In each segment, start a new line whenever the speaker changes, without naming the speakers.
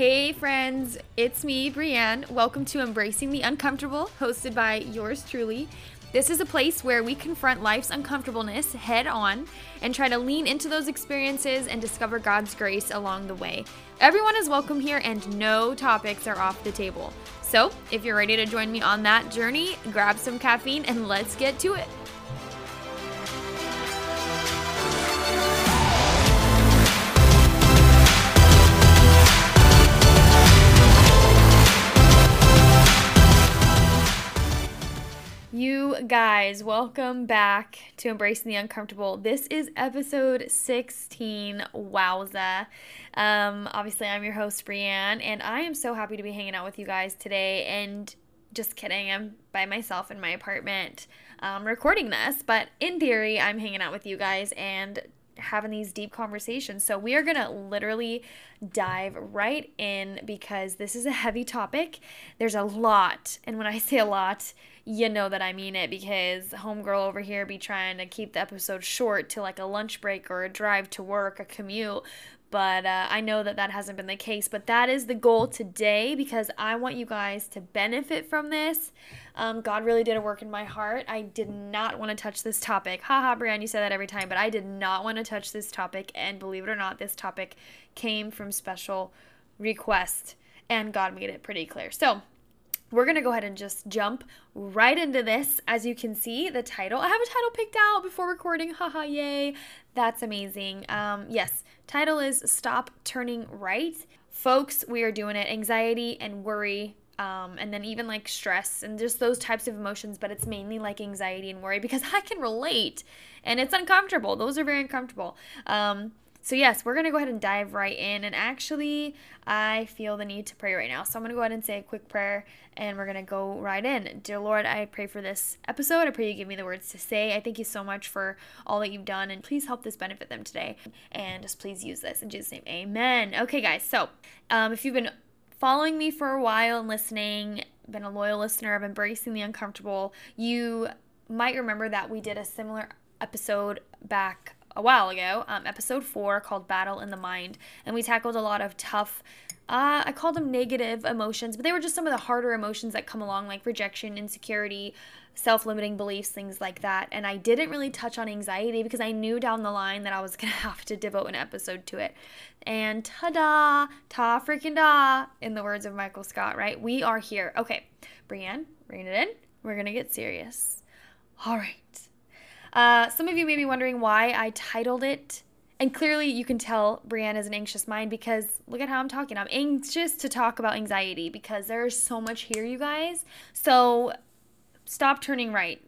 Hey, friends, it's me, Brienne. Welcome to Embracing the Uncomfortable, hosted by yours truly. This is a place where we confront life's uncomfortableness head on and try to lean into those experiences and discover God's grace along the way. Everyone is welcome here, and no topics are off the table. So, if you're ready to join me on that journey, grab some caffeine and let's get to it. You guys, welcome back to Embracing the Uncomfortable. This is episode 16. Wowza. Um, obviously, I'm your host, Brienne, and I am so happy to be hanging out with you guys today. And just kidding, I'm by myself in my apartment um, recording this, but in theory, I'm hanging out with you guys and having these deep conversations. So, we are going to literally dive right in because this is a heavy topic. There's a lot, and when I say a lot, you know that I mean it because homegirl over here be trying to keep the episode short to like a lunch break or a drive to work, a commute. But uh, I know that that hasn't been the case. But that is the goal today because I want you guys to benefit from this. Um, God really did a work in my heart. I did not want to touch this topic. Haha, Brienne, you say that every time, but I did not want to touch this topic. And believe it or not, this topic came from special request, and God made it pretty clear. So, we're going to go ahead and just jump right into this. As you can see, the title, I have a title picked out before recording. Haha, yay. That's amazing. Um, yes, title is Stop Turning Right. Folks, we are doing it anxiety and worry. Um, and then even like stress and just those types of emotions, but it's mainly like anxiety and worry because I can relate and it's uncomfortable. Those are very uncomfortable. Um, so, yes, we're going to go ahead and dive right in. And actually, I feel the need to pray right now. So, I'm going to go ahead and say a quick prayer and we're going to go right in. Dear Lord, I pray for this episode. I pray you give me the words to say. I thank you so much for all that you've done. And please help this benefit them today. And just please use this in Jesus' name. Amen. Okay, guys. So, um, if you've been following me for a while and listening, been a loyal listener of Embracing the Uncomfortable, you might remember that we did a similar episode back a while ago, um, episode four called Battle in the Mind. And we tackled a lot of tough, uh, I called them negative emotions, but they were just some of the harder emotions that come along, like rejection, insecurity, self limiting beliefs, things like that. And I didn't really touch on anxiety because I knew down the line that I was going to have to devote an episode to it. And ta da, ta freaking da, in the words of Michael Scott, right? We are here. Okay, Brienne, rein it in. We're going to get serious. All right. Uh, some of you may be wondering why I titled it, and clearly you can tell Brienne is an anxious mind because look at how I'm talking. I'm anxious to talk about anxiety because there's so much here, you guys. So stop turning right.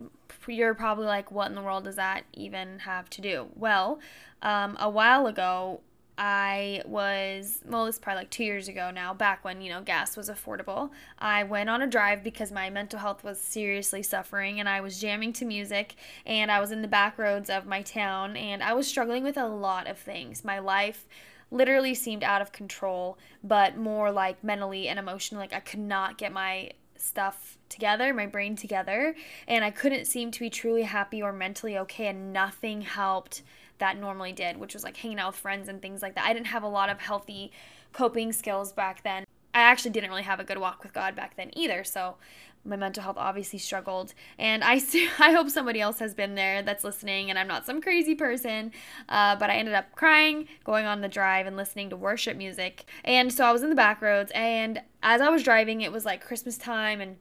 You're probably like, what in the world does that even have to do? Well, um, a while ago, I was, well, is probably like two years ago now, back when, you know, gas was affordable. I went on a drive because my mental health was seriously suffering and I was jamming to music and I was in the back roads of my town and I was struggling with a lot of things. My life literally seemed out of control, but more like mentally and emotionally. Like I could not get my stuff together, my brain together, and I couldn't seem to be truly happy or mentally okay, and nothing helped that normally did, which was like hanging out with friends and things like that. I didn't have a lot of healthy coping skills back then. I actually didn't really have a good walk with God back then either. So my mental health obviously struggled and i i hope somebody else has been there that's listening and i'm not some crazy person uh, but i ended up crying going on the drive and listening to worship music and so i was in the back roads and as i was driving it was like christmas time and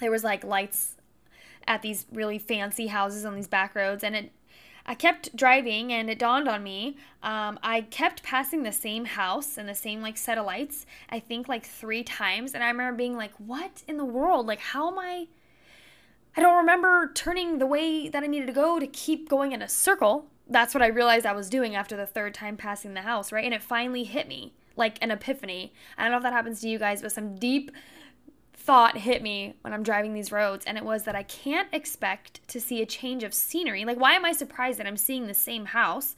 there was like lights at these really fancy houses on these back roads and it I kept driving and it dawned on me. Um, I kept passing the same house and the same like set of lights, I think like three times. And I remember being like, what in the world? Like, how am I? I don't remember turning the way that I needed to go to keep going in a circle. That's what I realized I was doing after the third time passing the house, right? And it finally hit me like an epiphany. I don't know if that happens to you guys, but some deep thought hit me when I'm driving these roads, and it was that I can't expect to see a change of scenery. Like, why am I surprised that I'm seeing the same house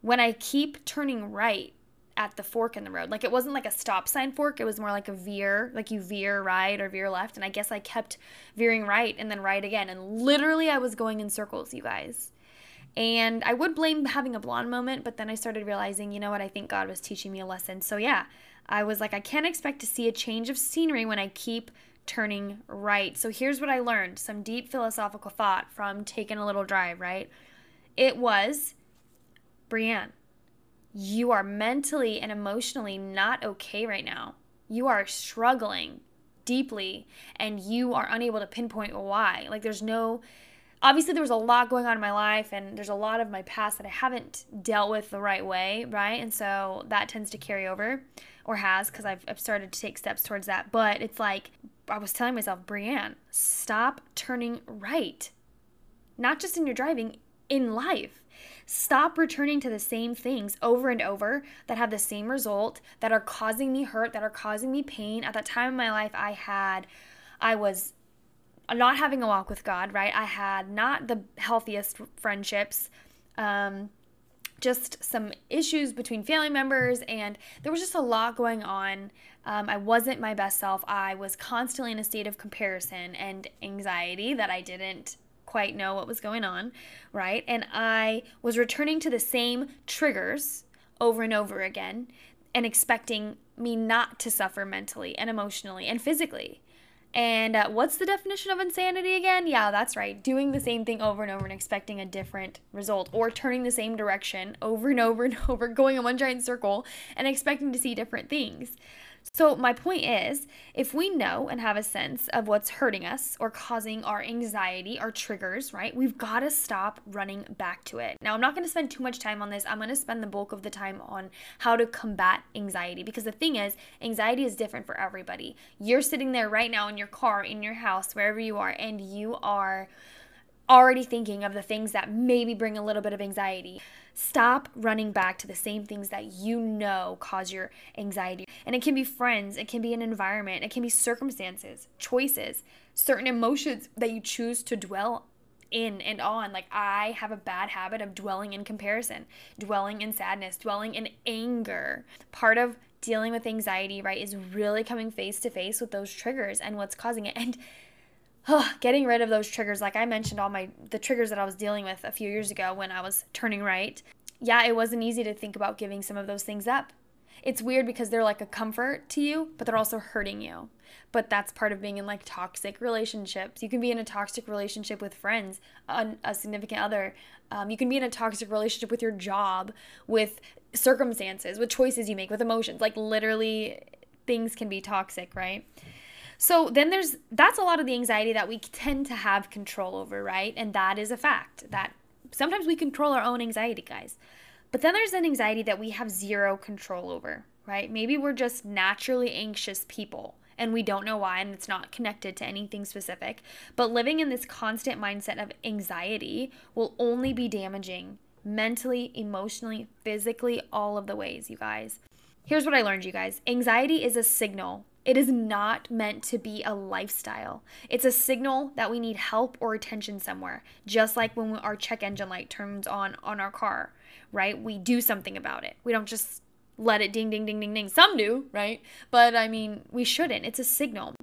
when I keep turning right at the fork in the road? Like, it wasn't like a stop sign fork, it was more like a veer, like you veer right or veer left. And I guess I kept veering right and then right again. And literally, I was going in circles, you guys. And I would blame having a blonde moment, but then I started realizing, you know what, I think God was teaching me a lesson. So yeah, I was like, I can't expect to see a change of scenery when I keep turning right. So here's what I learned some deep philosophical thought from taking a little drive, right? It was, Brianne, you are mentally and emotionally not okay right now. You are struggling deeply and you are unable to pinpoint why. Like, there's no, obviously, there was a lot going on in my life and there's a lot of my past that I haven't dealt with the right way, right? And so that tends to carry over or has because I've, I've started to take steps towards that. But it's like, I was telling myself, Brianne, stop turning right. Not just in your driving, in life. Stop returning to the same things over and over that have the same result, that are causing me hurt, that are causing me pain. At that time in my life, I had, I was not having a walk with God, right? I had not the healthiest friendships. Um, just some issues between family members, and there was just a lot going on. Um, I wasn't my best self. I was constantly in a state of comparison and anxiety that I didn't quite know what was going on, right? And I was returning to the same triggers over and over again and expecting me not to suffer mentally and emotionally and physically. And uh, what's the definition of insanity again? Yeah, that's right. Doing the same thing over and over and expecting a different result, or turning the same direction over and over and over, going in one giant circle and expecting to see different things. So, my point is if we know and have a sense of what's hurting us or causing our anxiety, our triggers, right, we've got to stop running back to it. Now, I'm not going to spend too much time on this. I'm going to spend the bulk of the time on how to combat anxiety because the thing is, anxiety is different for everybody. You're sitting there right now in your car, in your house, wherever you are, and you are already thinking of the things that maybe bring a little bit of anxiety. Stop running back to the same things that you know cause your anxiety. And it can be friends, it can be an environment, it can be circumstances, choices, certain emotions that you choose to dwell in and on. Like, I have a bad habit of dwelling in comparison, dwelling in sadness, dwelling in anger. Part of dealing with anxiety, right, is really coming face to face with those triggers and what's causing it. And getting rid of those triggers like i mentioned all my the triggers that i was dealing with a few years ago when i was turning right. Yeah it wasn't easy to think about giving some of those things up. It's weird because they're like a comfort to you but they're also hurting you. But that's part of being in like toxic relationships. You can be in a toxic relationship with friends a, a significant other. Um, you can be in a toxic relationship with your job with circumstances with choices you make with emotions. Like literally things can be toxic right so then there's that's a lot of the anxiety that we tend to have control over, right? And that is a fact that sometimes we control our own anxiety, guys. But then there's an anxiety that we have zero control over, right? Maybe we're just naturally anxious people and we don't know why and it's not connected to anything specific. But living in this constant mindset of anxiety will only be damaging mentally, emotionally, physically, all of the ways, you guys. Here's what I learned, you guys anxiety is a signal it is not meant to be a lifestyle. It's a signal that we need help or attention somewhere, just like when our check engine light turns on on our car, right? We do something about it. We don't just let it ding, ding, ding, ding, ding. Some do, right? But I mean, we shouldn't. It's a signal.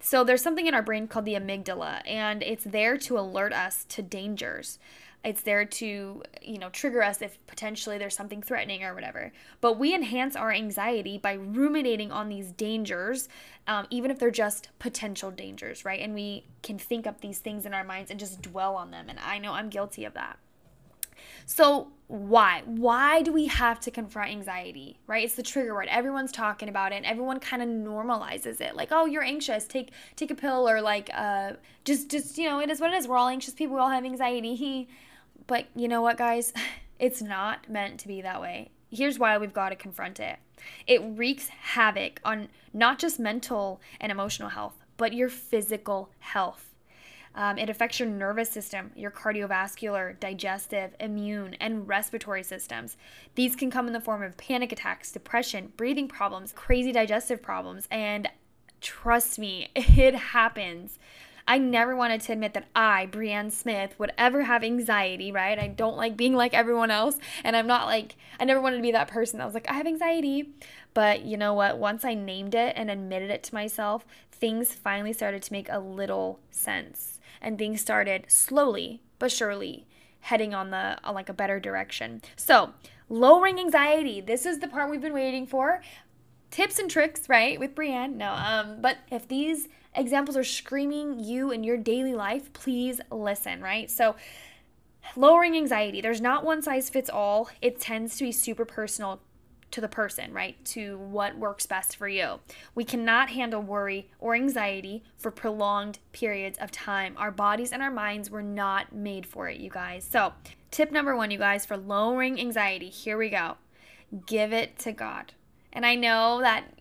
So there's something in our brain called the amygdala, and it's there to alert us to dangers. It's there to, you know, trigger us if potentially there's something threatening or whatever. But we enhance our anxiety by ruminating on these dangers, um, even if they're just potential dangers, right? And we can think up these things in our minds and just dwell on them. And I know I'm guilty of that. So, why? Why do we have to confront anxiety? Right? It's the trigger word. Everyone's talking about it and everyone kind of normalizes it. Like, "Oh, you're anxious. Take take a pill or like uh just just, you know, it is what it is. We're all anxious people. We all have anxiety." But you know what, guys? It's not meant to be that way. Here's why we've got to confront it it wreaks havoc on not just mental and emotional health, but your physical health. Um, it affects your nervous system, your cardiovascular, digestive, immune, and respiratory systems. These can come in the form of panic attacks, depression, breathing problems, crazy digestive problems, and trust me, it happens. I never wanted to admit that I, Brianne Smith, would ever have anxiety, right? I don't like being like everyone else. And I'm not like, I never wanted to be that person that was like, I have anxiety. But you know what? Once I named it and admitted it to myself, things finally started to make a little sense. And things started slowly but surely heading on the on like a better direction. So, lowering anxiety. This is the part we've been waiting for. Tips and tricks, right? With Brienne. No, um, but if these examples are screaming you in your daily life, please listen, right? So, lowering anxiety. There's not one size fits all. It tends to be super personal to the person, right? To what works best for you. We cannot handle worry or anxiety for prolonged periods of time. Our bodies and our minds were not made for it, you guys. So, tip number one, you guys, for lowering anxiety, here we go give it to God. And I know that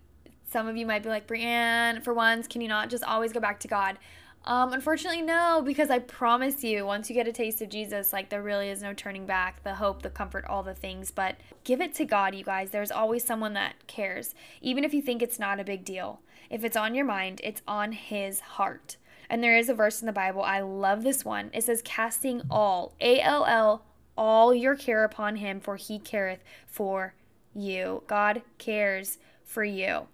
some of you might be like, Brienne, for once, can you not just always go back to God? Um, unfortunately, no, because I promise you, once you get a taste of Jesus, like there really is no turning back. The hope, the comfort, all the things. But give it to God, you guys. There's always someone that cares, even if you think it's not a big deal. If it's on your mind, it's on His heart. And there is a verse in the Bible. I love this one. It says, "Casting all, A L L, all your care upon Him, for He careth for you." God cares for you.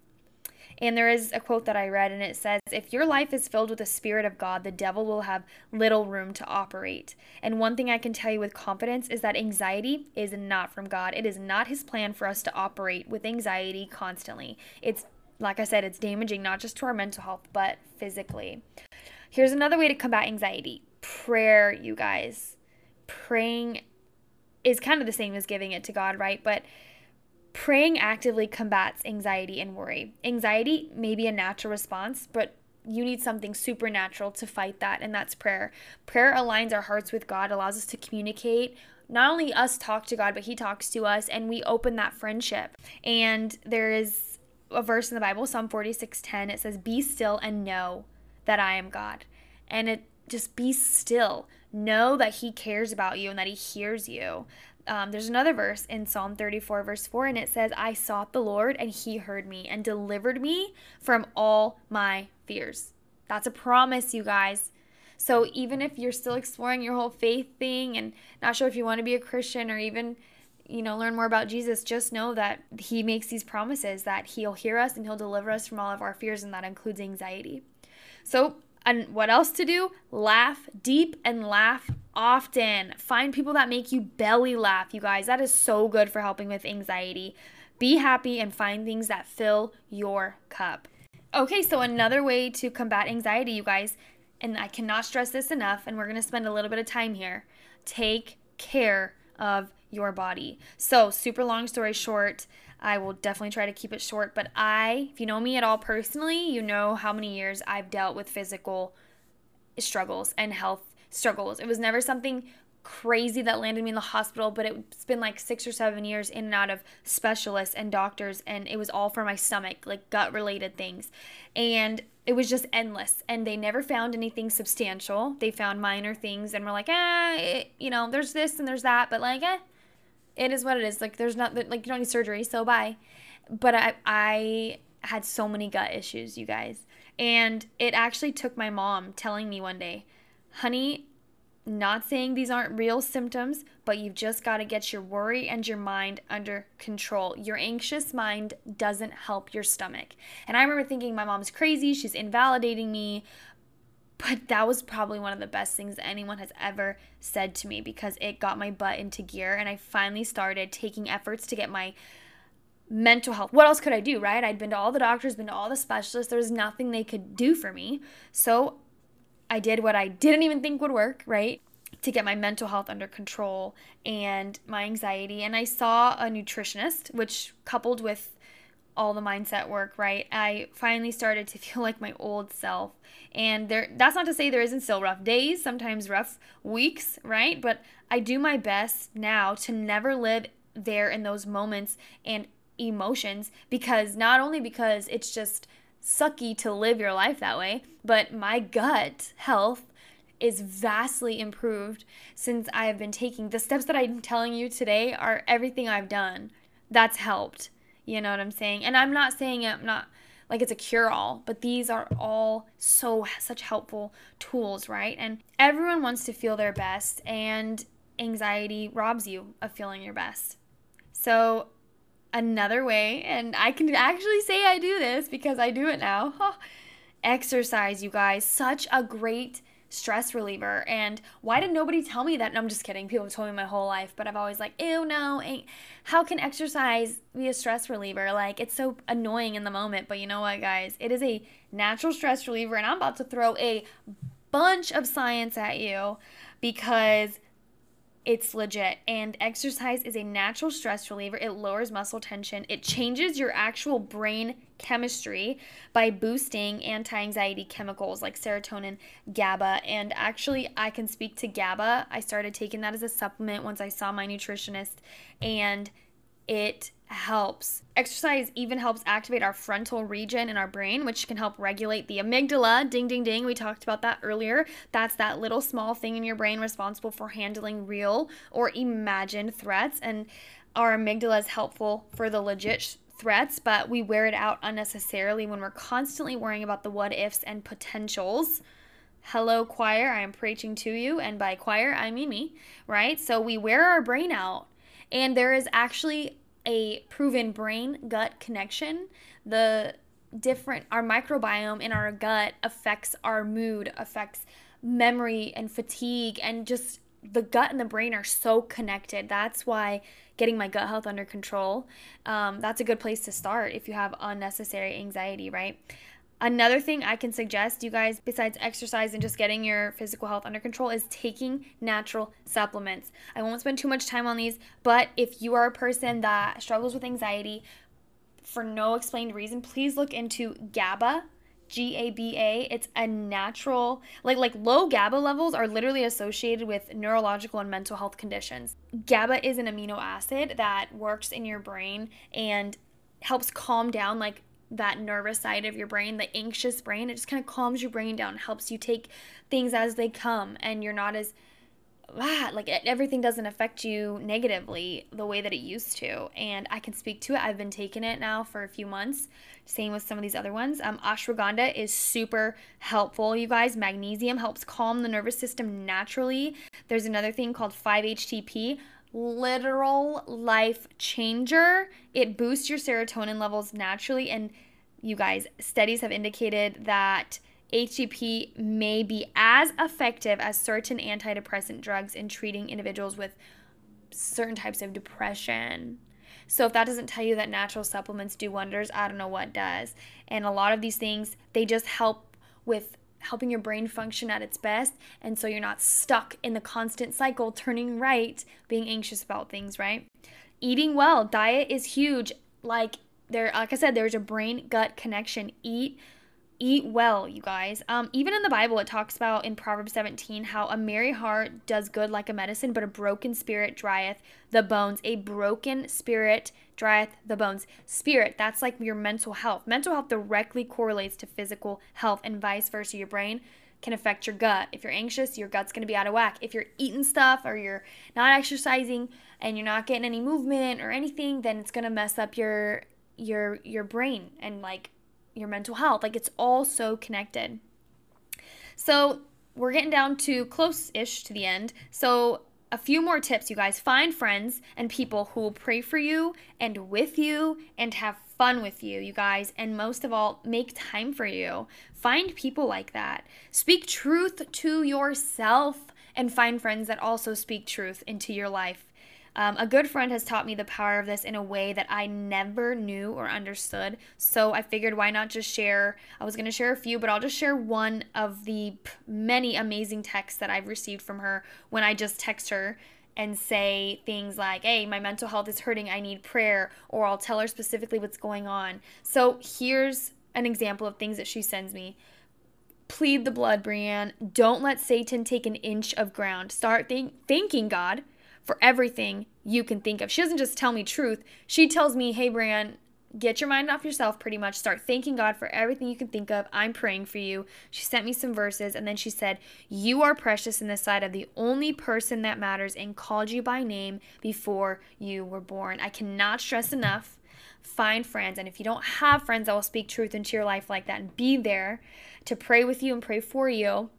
And there is a quote that I read, and it says, If your life is filled with the Spirit of God, the devil will have little room to operate. And one thing I can tell you with confidence is that anxiety is not from God. It is not His plan for us to operate with anxiety constantly. It's, like I said, it's damaging not just to our mental health, but physically. Here's another way to combat anxiety prayer, you guys. Praying is kind of the same as giving it to God, right? But Praying actively combats anxiety and worry. Anxiety may be a natural response, but you need something supernatural to fight that, and that's prayer. Prayer aligns our hearts with God, allows us to communicate. Not only us talk to God, but He talks to us, and we open that friendship. And there is a verse in the Bible, Psalm 46 10, it says, Be still and know that I am God. And it just be still. Know that He cares about you and that He hears you um, there's another verse in Psalm 34, verse 4, and it says, I sought the Lord, and he heard me and delivered me from all my fears. That's a promise, you guys. So even if you're still exploring your whole faith thing and not sure if you want to be a Christian or even, you know, learn more about Jesus, just know that he makes these promises that he'll hear us and he'll deliver us from all of our fears, and that includes anxiety. So and what else to do? Laugh deep and laugh often. Find people that make you belly laugh, you guys. That is so good for helping with anxiety. Be happy and find things that fill your cup. Okay, so another way to combat anxiety, you guys, and I cannot stress this enough, and we're gonna spend a little bit of time here. Take care of your body. So, super long story short, I will definitely try to keep it short. But I, if you know me at all personally, you know how many years I've dealt with physical struggles and health struggles. It was never something crazy that landed me in the hospital, but it's been like six or seven years in and out of specialists and doctors, and it was all for my stomach, like gut related things. And it was just endless, and they never found anything substantial. They found minor things and were like, ah, eh, you know, there's this and there's that, but like, eh, it is what it is. Like there's not like you don't need surgery, so bye. But I I had so many gut issues, you guys. And it actually took my mom telling me one day, "Honey, not saying these aren't real symptoms, but you've just got to get your worry and your mind under control. Your anxious mind doesn't help your stomach. And I remember thinking my mom's crazy, she's invalidating me, but that was probably one of the best things anyone has ever said to me because it got my butt into gear and I finally started taking efforts to get my mental health. What else could I do, right? I'd been to all the doctors, been to all the specialists. There was nothing they could do for me. So I did what I didn't even think would work, right? To get my mental health under control and my anxiety. And I saw a nutritionist, which coupled with all the mindset work, right? I finally started to feel like my old self. And there that's not to say there isn't still rough days, sometimes rough weeks, right? But I do my best now to never live there in those moments and emotions because not only because it's just sucky to live your life that way, but my gut health is vastly improved since I have been taking the steps that I'm telling you today are everything I've done that's helped you know what I'm saying? And I'm not saying I'm not like it's a cure all, but these are all so such helpful tools, right? And everyone wants to feel their best, and anxiety robs you of feeling your best. So, another way, and I can actually say I do this because I do it now. exercise, you guys. Such a great stress reliever. And why did nobody tell me that? And I'm just kidding. People have told me my whole life, but I've always like, ew, no, ain't. How can exercise be a stress reliever? Like, it's so annoying in the moment. But you know what, guys? It is a natural stress reliever, and I'm about to throw a bunch of science at you because it's legit. And exercise is a natural stress reliever. It lowers muscle tension. It changes your actual brain chemistry by boosting anti anxiety chemicals like serotonin, GABA. And actually, I can speak to GABA. I started taking that as a supplement once I saw my nutritionist, and it helps. Exercise even helps activate our frontal region in our brain, which can help regulate the amygdala. Ding, ding, ding. We talked about that earlier. That's that little small thing in your brain responsible for handling real or imagined threats. And our amygdala is helpful for the legit threats, but we wear it out unnecessarily when we're constantly worrying about the what ifs and potentials. Hello, choir, I am preaching to you, and by choir, I mean me, right? So we wear our brain out. And there is actually a proven brain gut connection. The different, our microbiome in our gut affects our mood, affects memory and fatigue, and just the gut and the brain are so connected. That's why getting my gut health under control, um, that's a good place to start if you have unnecessary anxiety, right? Another thing I can suggest you guys, besides exercise and just getting your physical health under control, is taking natural supplements. I won't spend too much time on these, but if you are a person that struggles with anxiety for no explained reason, please look into GABA. G A B A. It's a natural, like like low GABA levels are literally associated with neurological and mental health conditions. GABA is an amino acid that works in your brain and helps calm down like that nervous side of your brain, the anxious brain. It just kind of calms your brain down, helps you take things as they come, and you're not as ah, like everything doesn't affect you negatively the way that it used to. And I can speak to it. I've been taking it now for a few months. Same with some of these other ones. Um, ashwagandha is super helpful, you guys. Magnesium helps calm the nervous system naturally. There's another thing called 5-HTP literal life changer. It boosts your serotonin levels naturally. And you guys, studies have indicated that HTP may be as effective as certain antidepressant drugs in treating individuals with certain types of depression. So if that doesn't tell you that natural supplements do wonders, I don't know what does. And a lot of these things, they just help with helping your brain function at its best. And so you're not stuck in the constant cycle, turning right, being anxious about things, right? Eating well, diet is huge. Like there, like I said, there's a brain gut connection. Eat eat well, you guys. Um, even in the Bible, it talks about in Proverbs 17 how a merry heart does good like a medicine, but a broken spirit drieth the bones. A broken spirit drieth the bones. Spirit, that's like your mental health. Mental health directly correlates to physical health, and vice versa. Your brain can affect your gut. If you're anxious, your gut's gonna be out of whack. If you're eating stuff or you're not exercising and you're not getting any movement or anything, then it's gonna mess up your your your brain and like your mental health. Like it's all so connected. So we're getting down to close ish to the end. So a few more tips, you guys. Find friends and people who will pray for you and with you and have fun with you, you guys. And most of all, make time for you. Find people like that. Speak truth to yourself and find friends that also speak truth into your life. Um, a good friend has taught me the power of this in a way that I never knew or understood. So I figured why not just share? I was going to share a few, but I'll just share one of the many amazing texts that I've received from her when I just text her and say things like, hey, my mental health is hurting, I need prayer, or I'll tell her specifically what's going on. So here's an example of things that she sends me. Plead the blood, Brianne. Don't let Satan take an inch of ground. Start think- thanking God for everything you can think of. She doesn't just tell me truth. She tells me, hey, Brian, get your mind off yourself pretty much. Start thanking God for everything you can think of. I'm praying for you. She sent me some verses and then she said, You are precious in the sight of the only person that matters and called you by name before you were born. I cannot stress enough. Find friends. And if you don't have friends that will speak truth into your life like that and be there to pray with you and pray for you,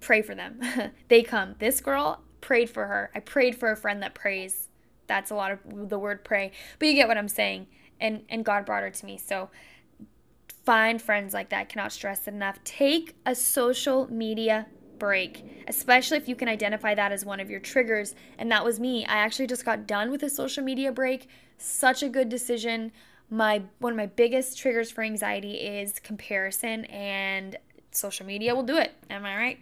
pray for them. they come. This girl prayed for her. I prayed for a friend that prays. That's a lot of the word pray. But you get what I'm saying. And and God brought her to me. So Find friends like that. cannot stress it enough. Take a social media break, especially if you can identify that as one of your triggers. And that was me. I actually just got done with a social media break. Such a good decision. My one of my biggest triggers for anxiety is comparison and social media will do it. Am I right?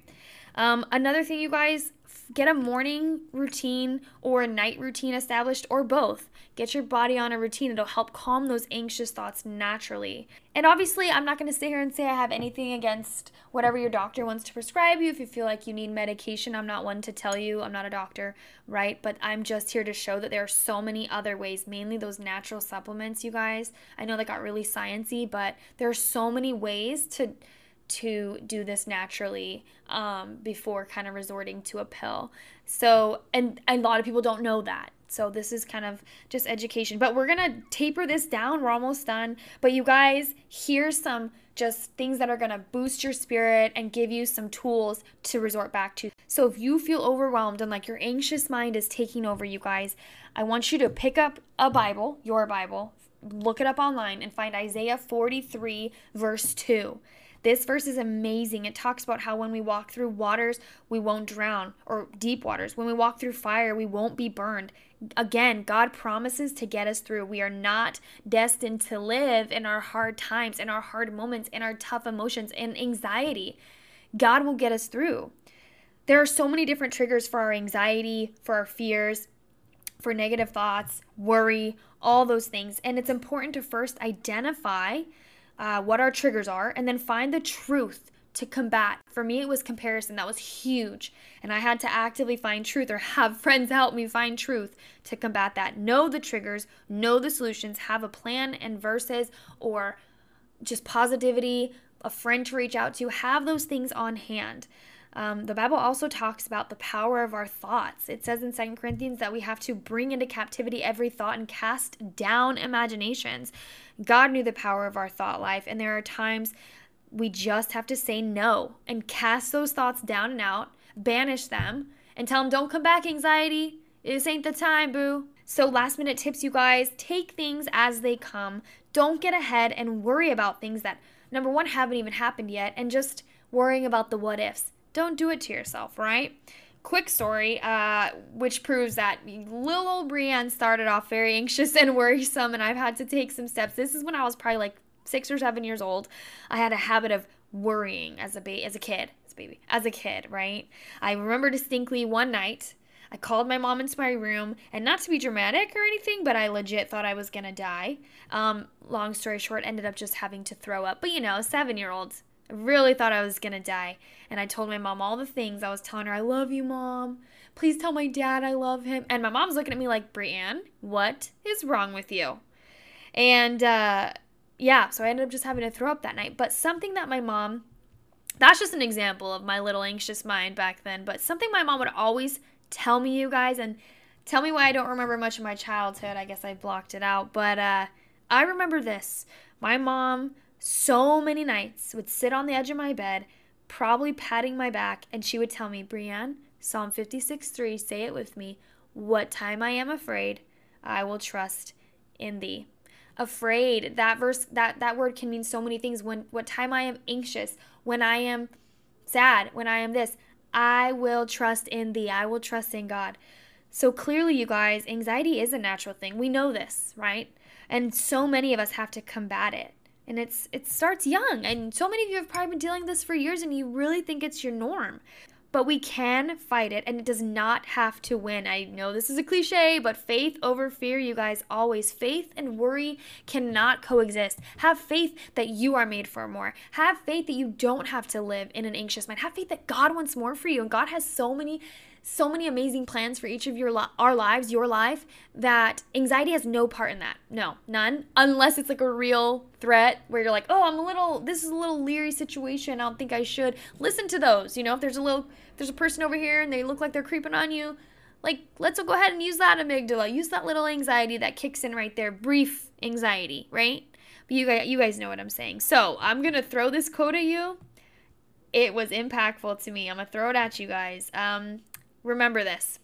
Um, another thing, you guys, get a morning routine or a night routine established or both. Get your body on a routine. It'll help calm those anxious thoughts naturally. And obviously, I'm not going to sit here and say I have anything against whatever your doctor wants to prescribe you. If you feel like you need medication, I'm not one to tell you. I'm not a doctor, right? But I'm just here to show that there are so many other ways, mainly those natural supplements, you guys. I know that got really sciency, but there are so many ways to to do this naturally um, before kind of resorting to a pill. So, and a lot of people don't know that. So, this is kind of just education. But we're going to taper this down. We're almost done. But you guys, here's some just things that are going to boost your spirit and give you some tools to resort back to. So, if you feel overwhelmed and like your anxious mind is taking over, you guys, I want you to pick up a Bible, your Bible, look it up online, and find Isaiah 43, verse 2. This verse is amazing. It talks about how when we walk through waters, we won't drown, or deep waters. When we walk through fire, we won't be burned. Again, God promises to get us through. We are not destined to live in our hard times, in our hard moments, in our tough emotions, in anxiety. God will get us through. There are so many different triggers for our anxiety, for our fears, for negative thoughts, worry, all those things. And it's important to first identify uh, what our triggers are, and then find the truth to combat. For me, it was comparison. That was huge. And I had to actively find truth or have friends help me find truth to combat that. Know the triggers, know the solutions, have a plan and verses or just positivity, a friend to reach out to. Have those things on hand. Um, the Bible also talks about the power of our thoughts. It says in Second Corinthians that we have to bring into captivity every thought and cast down imaginations. God knew the power of our thought life, and there are times we just have to say no and cast those thoughts down and out, banish them, and tell them, don't come back, anxiety. This ain't the time, boo. So, last minute tips, you guys take things as they come. Don't get ahead and worry about things that, number one, haven't even happened yet, and just worrying about the what ifs. Don't do it to yourself, right? Quick story, uh, which proves that little old Brienne started off very anxious and worrisome, and I've had to take some steps. This is when I was probably like six or seven years old. I had a habit of worrying as a ba- as a kid, as a baby, as a kid, right? I remember distinctly one night. I called my mom into my room, and not to be dramatic or anything, but I legit thought I was gonna die. Um, long story short, ended up just having to throw up. But you know, seven year olds, I really thought I was gonna die. And I told my mom all the things. I was telling her, I love you, mom. Please tell my dad I love him. And my mom's looking at me like, Brienne, what is wrong with you? And uh, yeah, so I ended up just having to throw up that night. But something that my mom, that's just an example of my little anxious mind back then, but something my mom would always tell me, you guys, and tell me why I don't remember much of my childhood. I guess I blocked it out. But uh, I remember this. My mom so many nights would sit on the edge of my bed, probably patting my back, and she would tell me, Brienne, Psalm 56 3, say it with me, what time I am afraid, I will trust in thee. Afraid, that verse, that, that word can mean so many things. When what time I am anxious, when I am sad, when I am this, I will trust in thee. I will trust in God. So clearly, you guys, anxiety is a natural thing. We know this, right? And so many of us have to combat it and it's it starts young and so many of you have probably been dealing with this for years and you really think it's your norm but we can fight it and it does not have to win. I know this is a cliche, but faith over fear, you guys, always. Faith and worry cannot coexist. Have faith that you are made for more. Have faith that you don't have to live in an anxious mind. Have faith that God wants more for you and God has so many so many amazing plans for each of your li- our lives, your life, that anxiety has no part in that. No, none. Unless it's like a real threat where you're like, oh, I'm a little, this is a little leery situation. I don't think I should. Listen to those. You know, if there's a little, there's a person over here and they look like they're creeping on you, like let's go ahead and use that amygdala. Use that little anxiety that kicks in right there. Brief anxiety, right? But you guys, you guys know what I'm saying. So I'm gonna throw this quote at you. It was impactful to me. I'm gonna throw it at you guys. Um, Remember this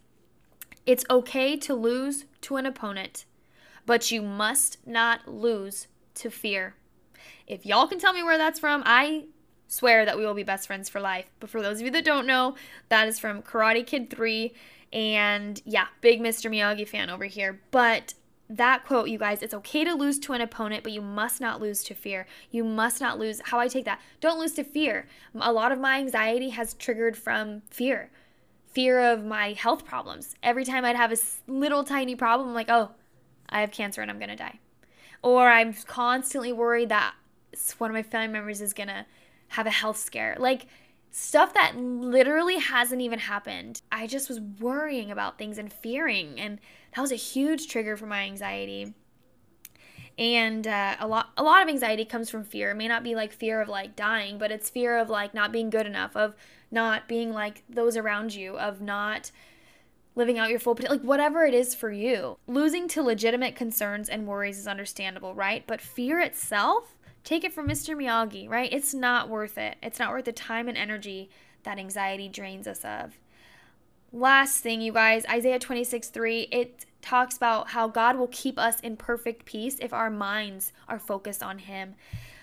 it's okay to lose to an opponent, but you must not lose to fear. If y'all can tell me where that's from, I swear that we will be best friends for life. But for those of you that don't know, that is from Karate Kid 3. And yeah, big Mr. Miyagi fan over here. But that quote, you guys, it's okay to lose to an opponent, but you must not lose to fear. You must not lose. How I take that, don't lose to fear. A lot of my anxiety has triggered from fear fear of my health problems. Every time I'd have a little tiny problem, I'm like, oh, I have cancer and I'm going to die. Or I'm constantly worried that one of my family members is going to have a health scare. Like, stuff that literally hasn't even happened. I just was worrying about things and fearing, and that was a huge trigger for my anxiety. And uh, a lot, a lot of anxiety comes from fear. It may not be like fear of like dying, but it's fear of like not being good enough, of not being like those around you, of not living out your full potential, like whatever it is for you. Losing to legitimate concerns and worries is understandable, right? But fear itself Take it from Mr. Miyagi, right? It's not worth it. It's not worth the time and energy that anxiety drains us of. Last thing, you guys, Isaiah 26 3, it talks about how God will keep us in perfect peace if our minds are focused on Him.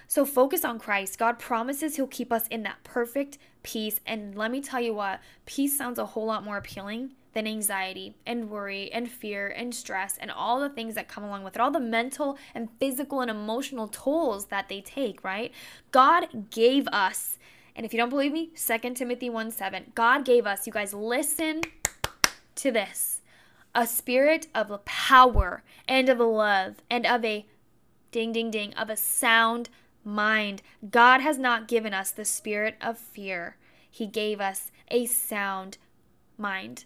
So focus on Christ. God promises He'll keep us in that perfect peace. And let me tell you what, peace sounds a whole lot more appealing than anxiety and worry and fear and stress and all the things that come along with it, all the mental and physical and emotional tolls that they take, right? God gave us, and if you don't believe me, 2 Timothy 1 7, God gave us, you guys listen to this, a spirit of power and of love and of a ding, ding, ding, of a sound mind. God has not given us the spirit of fear, He gave us a sound mind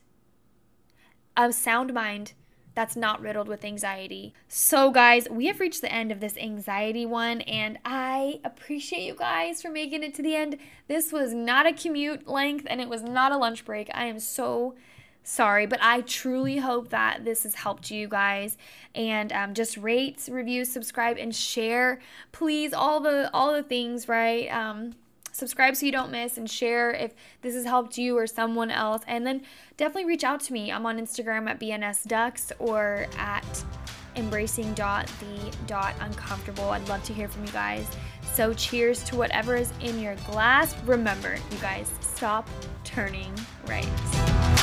a sound mind that's not riddled with anxiety. So, guys, we have reached the end of this anxiety one, and I appreciate you guys for making it to the end. This was not a commute length and it was not a lunch break. I am so sorry, but I truly hope that this has helped you guys. And um, just rate, review, subscribe, and share, please. All the all the things, right? Um, subscribe so you don't miss and share if this has helped you or someone else. And then definitely reach out to me. I'm on Instagram at BNSDucks or at embracing dot the dot uncomfortable. I'd love to hear from you guys. So cheers to whatever is in your glass. Remember, you guys, stop turning right.